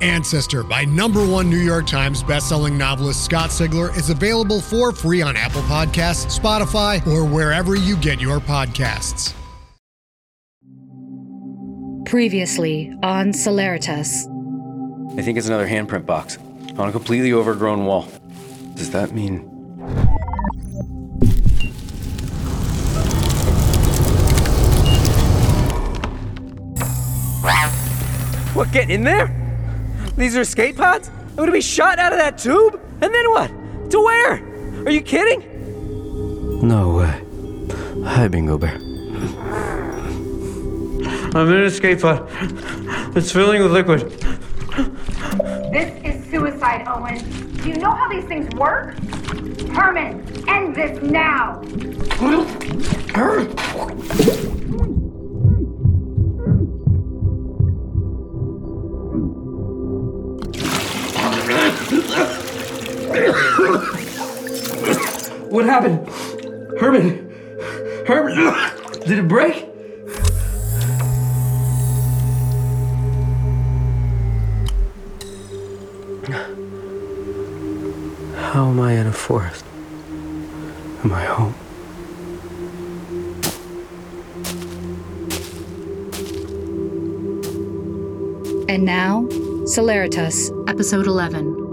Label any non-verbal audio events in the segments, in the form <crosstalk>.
Ancestor by number one New York Times bestselling novelist Scott Sigler is available for free on Apple Podcasts, Spotify, or wherever you get your podcasts. Previously on Celeritas. I think it's another handprint box on a completely overgrown wall. Does that mean. What, get in there? These are escape pods? I'm gonna be shot out of that tube? And then what? To where? Are you kidding? No way. Hi, Bingo Bear. I'm in a escape pod. It's filling with liquid. This is suicide, Owen. Do you know how these things work? Herman, end this now! What happened? Herman! Herman! <laughs> Did it break? How am I in a forest? Am I home? And now, Celeritas, Episode 11.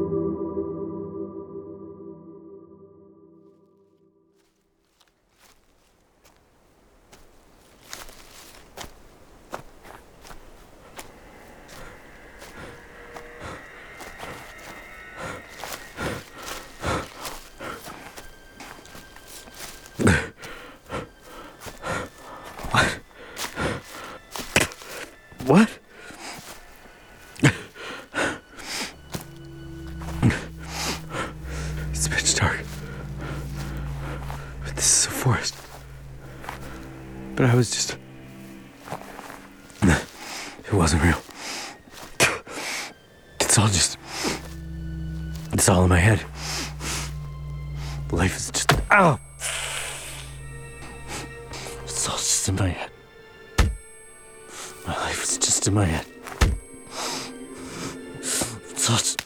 Was just. <laughs> It wasn't real. It's all just. It's all in my head. Life is just. Ow! It's all just in my head. My life is just in my head. It's all just...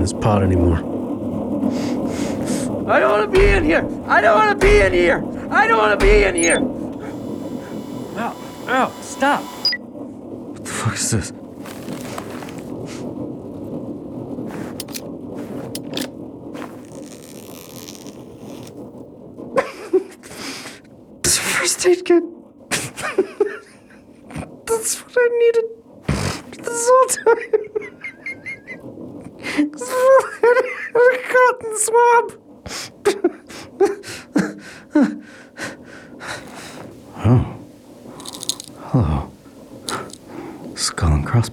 in this pod anymore. I don't want to be in here. I don't want to be in here. I don't want to be in here. Ow, ow, stop. What the fuck is this?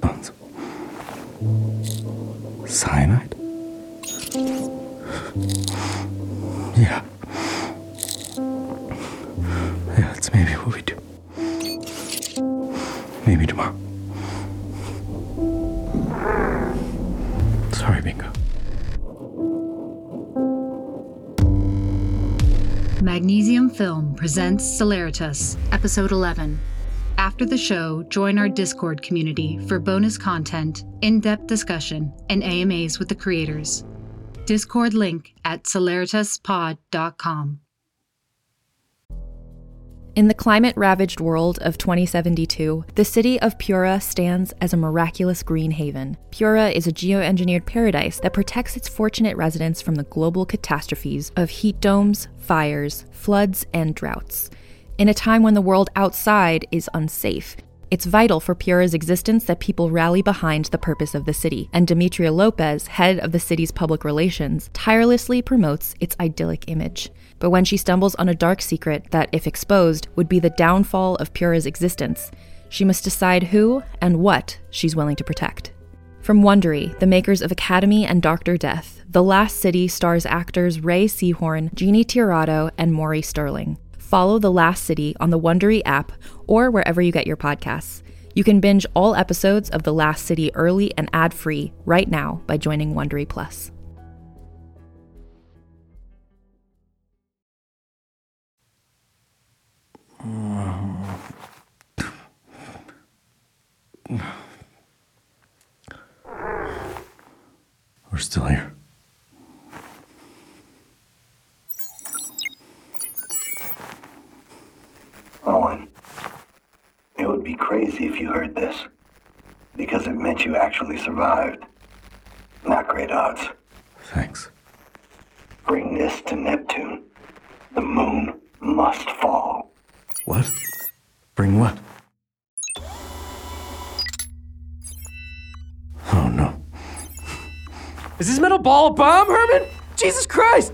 responsible. Cyanide? Yeah. Yeah, that's maybe what we do. Maybe tomorrow. Sorry, Bingo. Magnesium Film presents Celeritas, Episode 11. After the show, join our Discord community for bonus content, in depth discussion, and AMAs with the creators. Discord link at celeritaspod.com. In the climate ravaged world of 2072, the city of Pura stands as a miraculous green haven. Pura is a geoengineered paradise that protects its fortunate residents from the global catastrophes of heat domes, fires, floods, and droughts. In a time when the world outside is unsafe, it's vital for Pura's existence that people rally behind the purpose of the city, and Demetria Lopez, head of the city's public relations, tirelessly promotes its idyllic image. But when she stumbles on a dark secret that, if exposed, would be the downfall of Pura's existence, she must decide who and what she's willing to protect. From Wondery, the makers of Academy and Doctor Death, The Last City stars actors Ray Seahorn, Jeannie Tirado, and Maury Sterling. Follow The Last City on the Wondery app or wherever you get your podcasts. You can binge all episodes of The Last City early and ad-free right now by joining Wondery Plus. We're still here. Owen, it would be crazy if you heard this, because it meant you actually survived. Not great odds. Thanks. Bring this to Neptune. The moon must fall. What? Bring what? Oh no. Is this metal ball a bomb, Herman? Jesus Christ!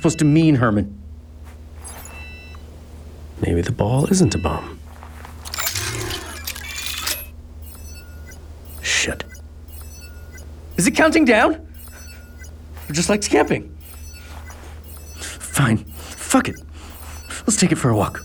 supposed to mean, Herman? Maybe the ball isn't a bomb. Shit. Is it counting down? Or just like camping? Fine. Fuck it. Let's take it for a walk.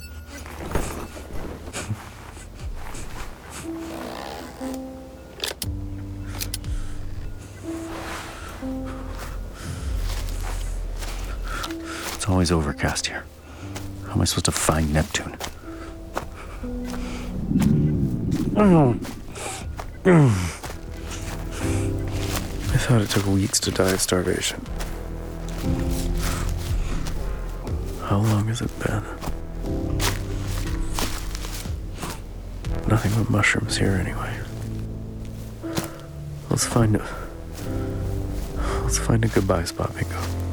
Overcast here. How am I supposed to find Neptune? I thought it took weeks to die of starvation. How long has it been? Nothing but mushrooms here anyway. Let's find a let's find a goodbye spot, Bingo.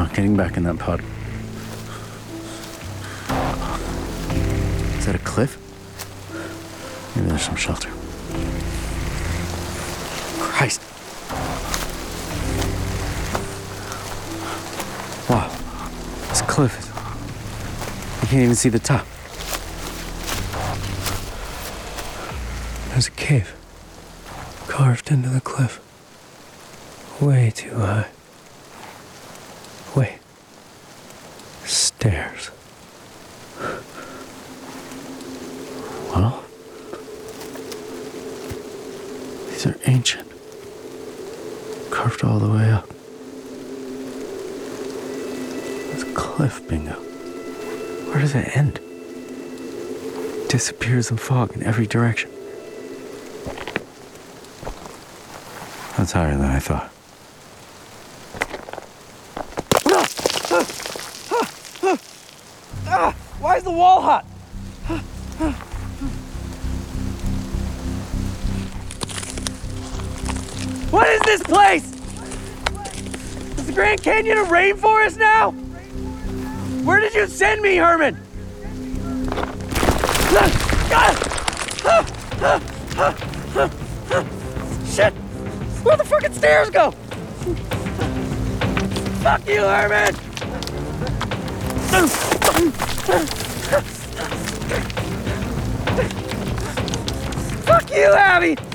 Not getting back in that pod. Is that a cliff? Maybe there's some shelter. Christ. Wow. This cliff is. You can't even see the top. There's a cave carved into the cliff. Way too high. all the way up. That's cliff bingo. Where does it end? Disappears in fog in every direction. That's higher than I thought. Why is the wall hot? What is this place? The Grand Canyon a rainforest now? Where did you send me, Herman? Shit! Where the fucking stairs go? Fuck you, Herman! Fuck you, Abby!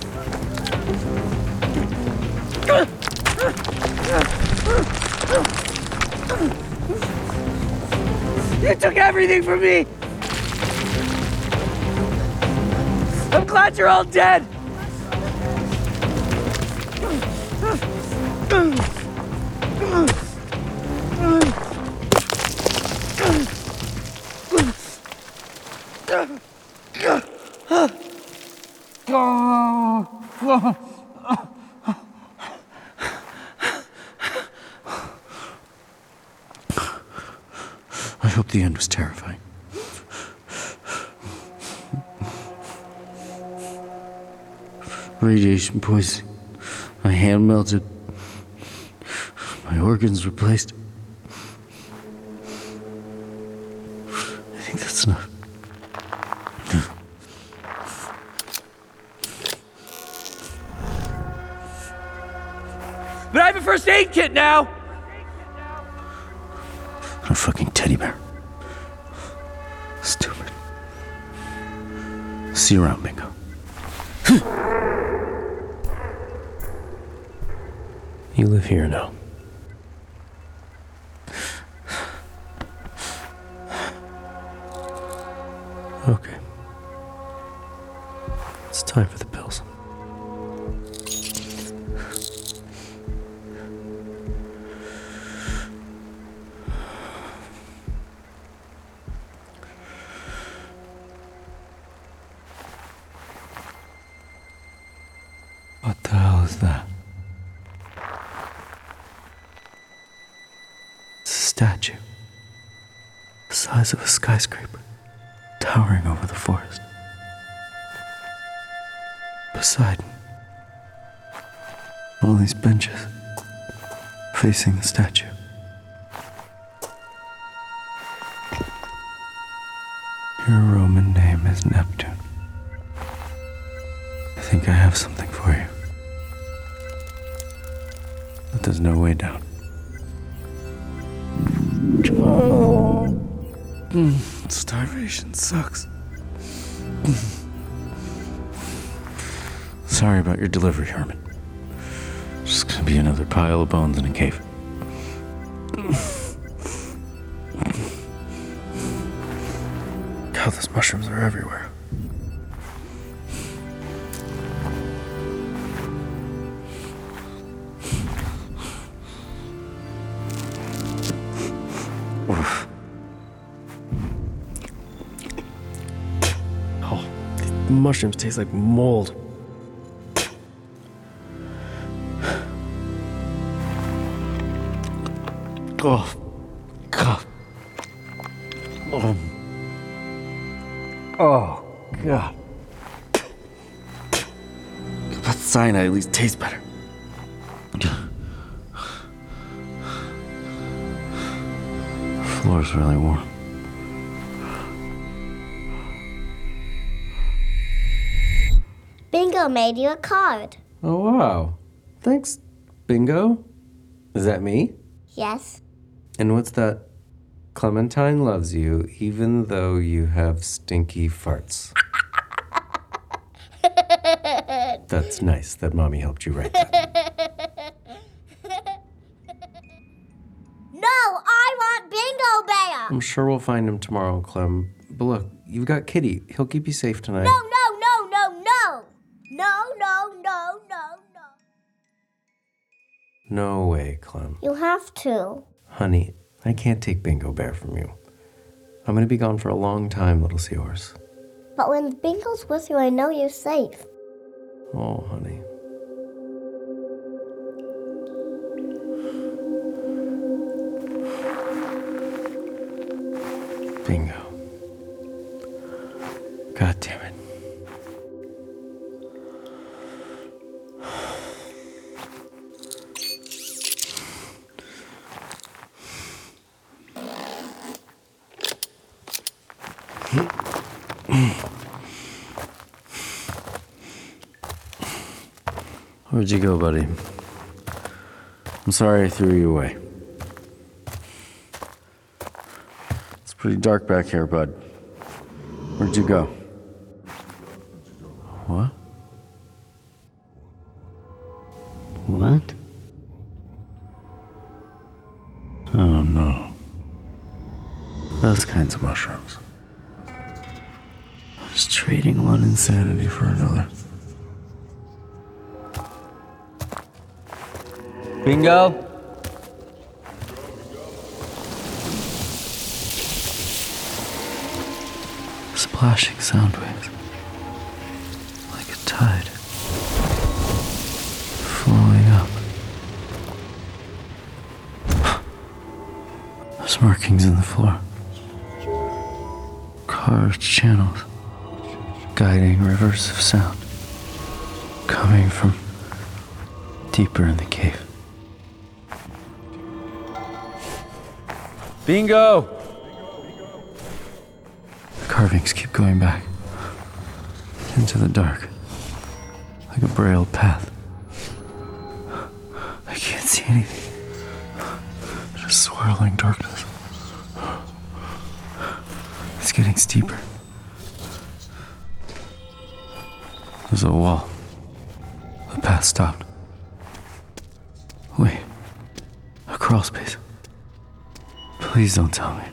You took everything from me! I'm glad you're all dead! End was terrifying. Radiation poisoning. My hand melted. My organs replaced. Around, Bingo. Hmm. you live here now. Okay. It's time for the facing the statue. Your Roman name is Neptune. I think I have something for you. But there's no way down. Mm, Starvation sucks. Sorry about your delivery, Herman. Just be another pile of bones in a cave. God, those mushrooms are everywhere. Oh, the mushrooms taste like mold. Oh, God. Oh, oh God. But cyanide at least tastes better. Floor's really warm. Bingo made you a card. Oh, wow. Thanks, Bingo. Is that me? Yes. And what's that? Clementine loves you even though you have stinky farts. <laughs> That's nice that mommy helped you write that. No, I want Bingo Bear. I'm sure we'll find him tomorrow, Clem. But look, you've got Kitty. He'll keep you safe tonight. No, no, no, no, no. No, no, no, no, no. No way, Clem. You have to. Honey, I can't take Bingo Bear from you. I'm gonna be gone for a long time, little seahorse. But when Bingo's with you, I know you're safe. Oh, honey. Where'd you go, buddy? I'm sorry I threw you away. It's pretty dark back here, bud. Where'd you go? Bingo? Splashing sound waves. Like a tide. Flowing up. There's markings in the floor. Carved channels. Guiding rivers of sound. Coming from deeper in the cave. Bingo! The carvings keep going back into the dark, like a braille path. I can't see anything. Just swirling darkness. It's getting steeper. There's a wall. The path stopped. Wait. A crawl space. Please don't tell me.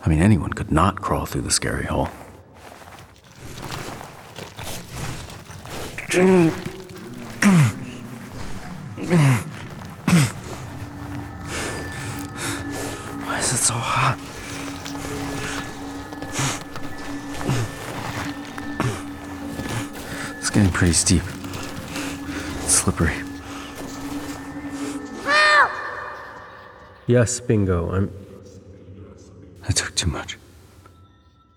I mean, anyone could not crawl through the scary hole. Why is it so hot? It's getting pretty steep. It's slippery. Help! Yes, Bingo. I'm. I took too much.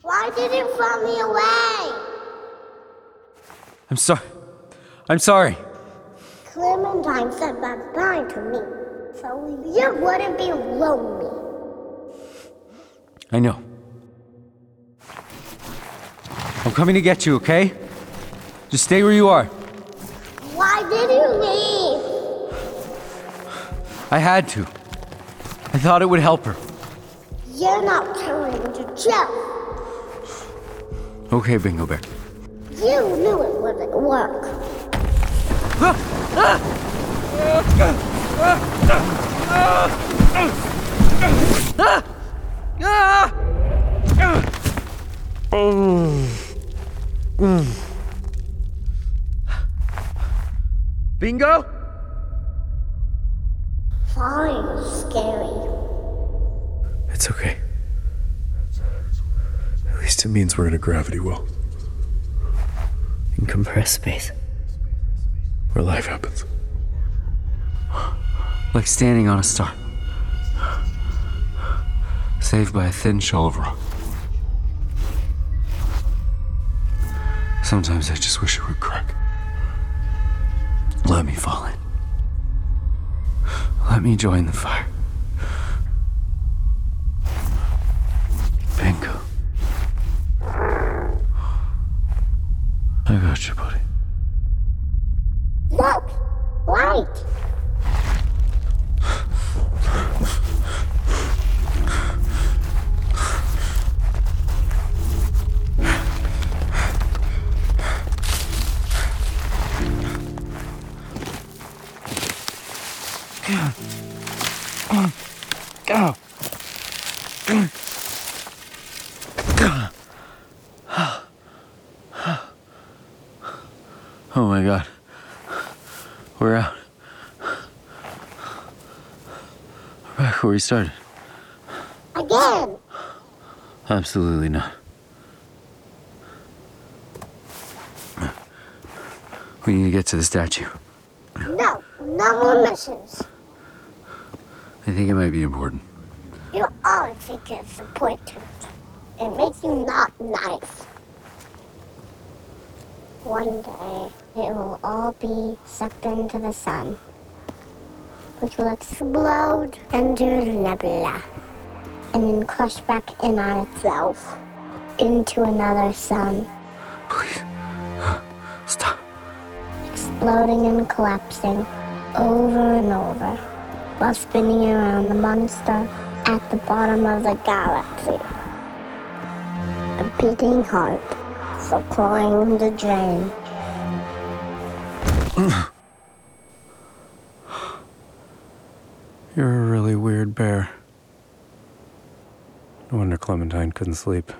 Why did you throw me away? I'm sorry. I'm sorry. Clementine said bye-bye to me, so you wouldn't be lonely. I know. I'm coming to get you, okay? Just stay where you are. Why did you leave? I had to. I thought it would help her. You're not turning to Jeff. Okay, Bingo Bear. You knew it wouldn't work. Bingo? Fine, scary. It's okay. At least it means we're in a gravity well, In compressed space. where life happens. Like standing on a star. Saved by a thin shell of rock. Sometimes I just wish it would crack. Let me fall in. Let me join the fire. Bingo. I got you, buddy. Look! Light! Oh my god. We're out. We're back where we started. Again! Absolutely not. We need to get to the statue. No, no more missions. I think it might be important. You always think it's important. It makes you not nice. One day, it will all be sucked into the sun, which will explode into the nebula, and then crush back in on itself. into another sun. Please. <gasps> Stop. Exploding and collapsing over and over while spinning around the monster at the bottom of the galaxy. A beating heart supplying the drain. <sighs> You're a really weird bear. No wonder Clementine couldn't sleep.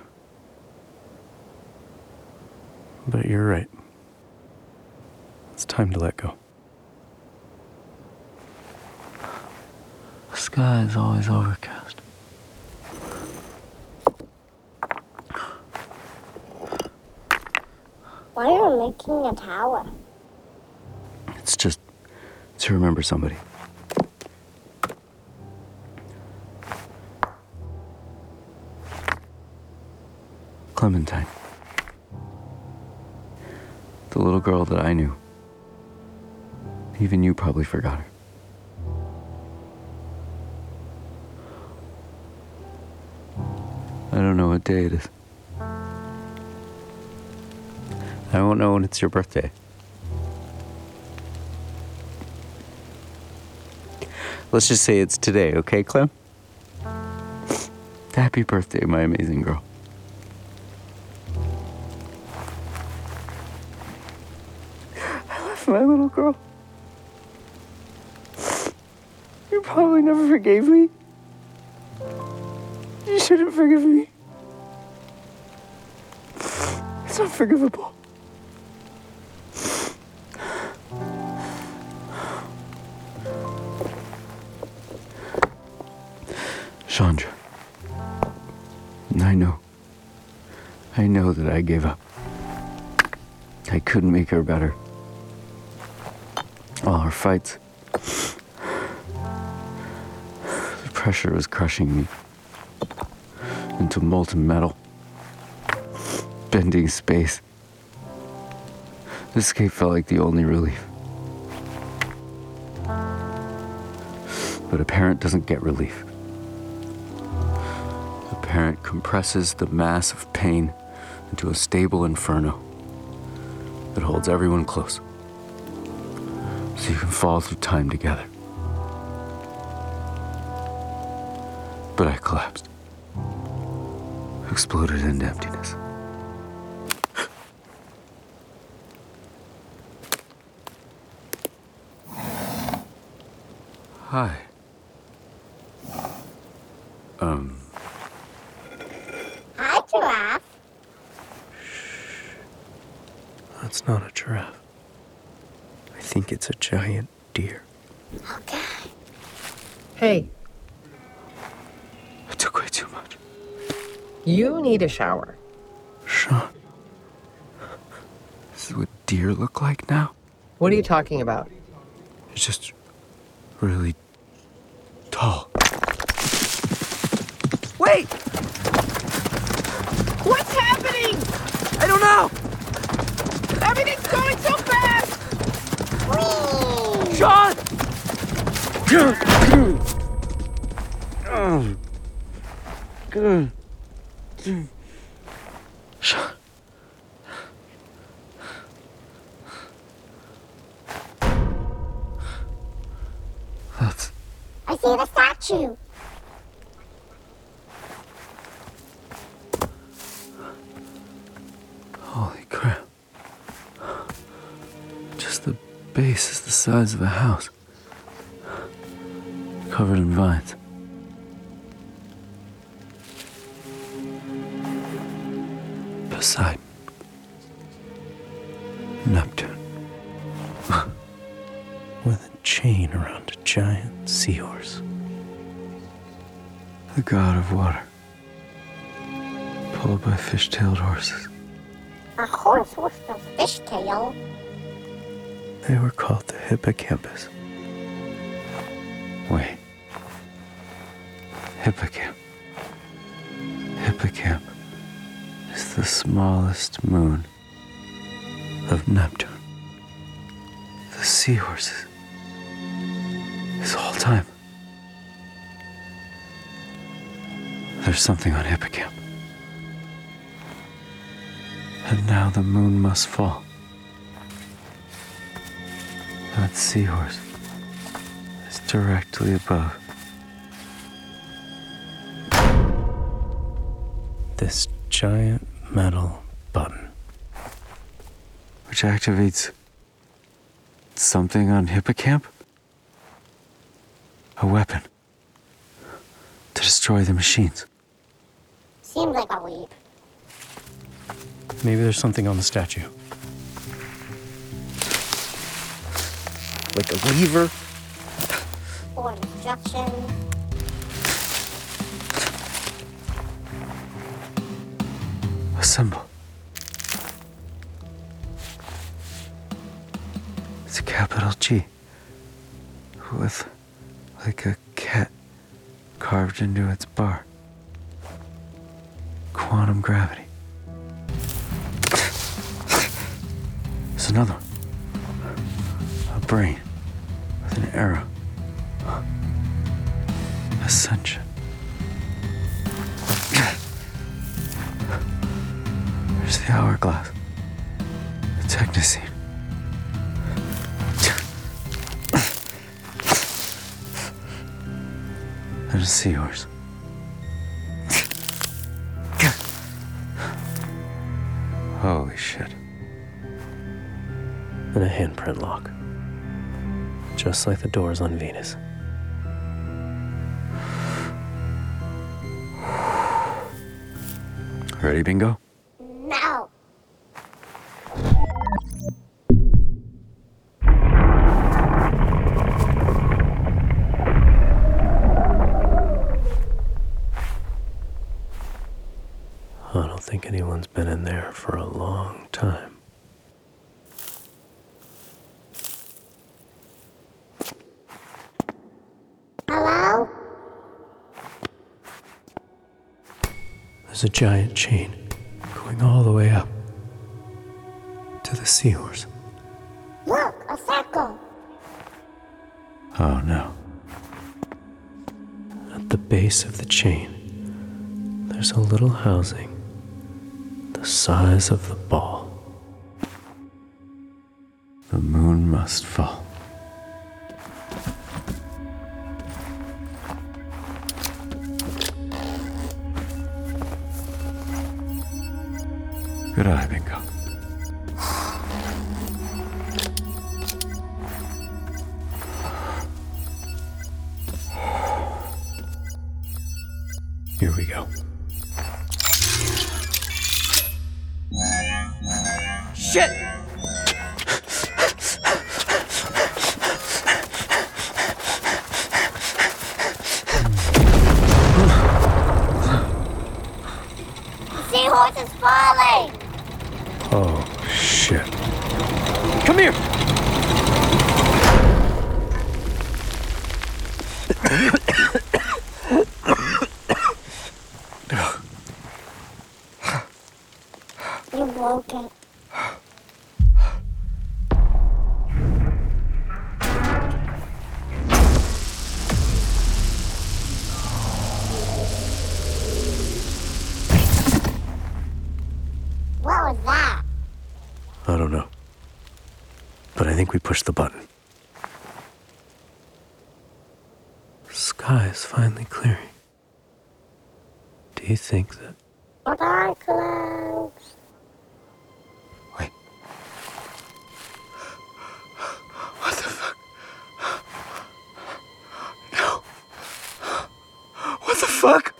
But you're right. It's time to let go. The sky is always overcast. Why are you making a tower? It's just to remember somebody. Clementine. The little girl that I knew. Even you probably forgot her. Day it is. I won't know when it's your birthday. Let's just say it's today, okay, Clem? Happy birthday, my amazing girl. I love my little girl. You probably never forgave me. You shouldn't forgive me. It's unforgivable. Chandra. I know. I know that I gave up. I couldn't make her better. All our fights. The pressure was crushing me into molten metal, bending space. This escape felt like the only relief. But a parent doesn't get relief. A parent compresses the mass of pain into a stable inferno that holds everyone close so you can fall through time together. But I collapsed, exploded into emptiness. Hi. Um, Hi, giraffe. Shh. that's not a giraffe. I think it's a giant deer. Okay. Hey, I took way too much. you need a shower. Sean. This is what deer look like now? What are you talking about? It's just really tall. Wait! What's happening? I don't know! Everything's going so fast! Sean! Sean. That's I see the statue. holy crap. Just the base is the size of a house. Covered in vines. Poseidon. Neptune. <laughs> With a chain around a giant seahorse. The god of water. Pulled by fish tailed horses. A horse with a fishtail. They were called the hippocampus. Hippocamp. Hippocamp is the smallest moon of Neptune. The seahorses. This whole time. There's something on Hippocamp. And now the moon must fall. That seahorse is directly above. This giant metal button. Which activates something on Hippocamp? A weapon to destroy the machines. Seems like a leap. Maybe there's something on the statue. Like a lever? Or instruction. Symbol. It's a capital G. With like a cat carved into its bar. Quantum gravity. There's another one. A brain with an arrow. Ascension. The hourglass. The technicine. And a seahorse. Holy shit. And a handprint lock. Just like the doors on Venus. Ready, bingo? Long time. Hello? There's a giant chain going all the way up to the seahorse. Look, a circle. Oh no. At the base of the chain, there's a little housing size of the ball. The moon must fall. Falling. Oh, shit. Come here! But I think the button. Sky is finally clearing. Do you think that What are clouds? Wait. What the fuck? No. What the fuck?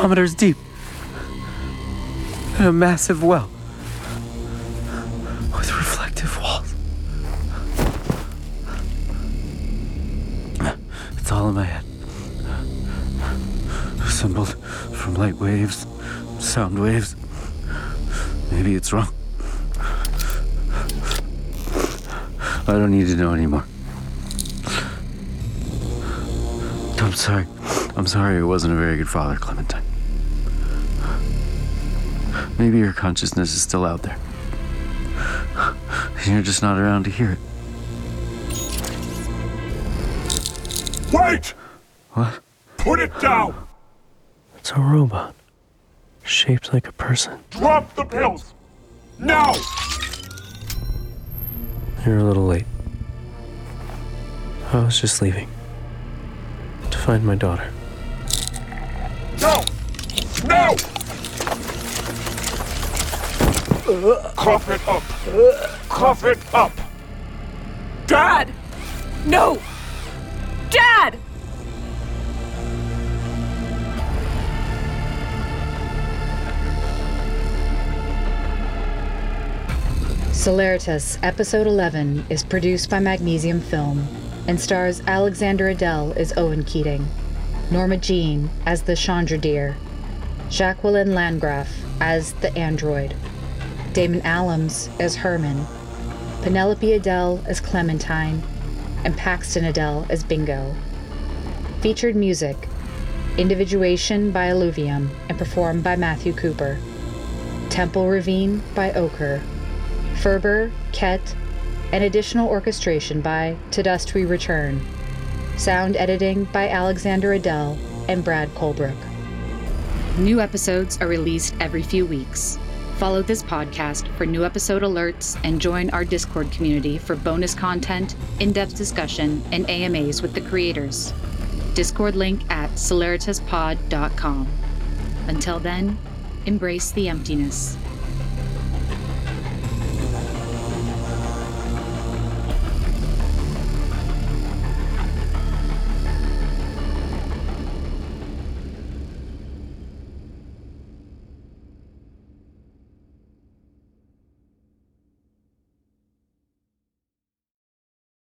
Kilometers deep. In a massive well. With reflective walls. It's all in my head. Assembled from light waves, sound waves. Maybe it's wrong. I don't need to know anymore. I'm sorry. I'm sorry I wasn't a very good father, Clementine. Maybe your consciousness is still out there. You're just not around to hear it. Wait! What? Put it down! It's a robot. Shaped like a person. Drop the pills! Now! You're a little late. I was just leaving. To find my daughter. No! No! Cough it up! Cough it up! Dad! No! Dad! Celeritas Episode 11 is produced by Magnesium Film and stars Alexander Adele as Owen Keating, Norma Jean as the Chandra Deer, Jacqueline Landgraf as the android, Damon Allums as Herman, Penelope Adele as Clementine, and Paxton Adele as Bingo. Featured music Individuation by Eluvium and performed by Matthew Cooper. Temple Ravine by Ochre. Ferber, Ket, and additional orchestration by To Dust We Return. Sound editing by Alexander Adele and Brad Colebrook. New episodes are released every few weeks. Follow this podcast for new episode alerts and join our Discord community for bonus content, in depth discussion, and AMAs with the creators. Discord link at celeritaspod.com. Until then, embrace the emptiness.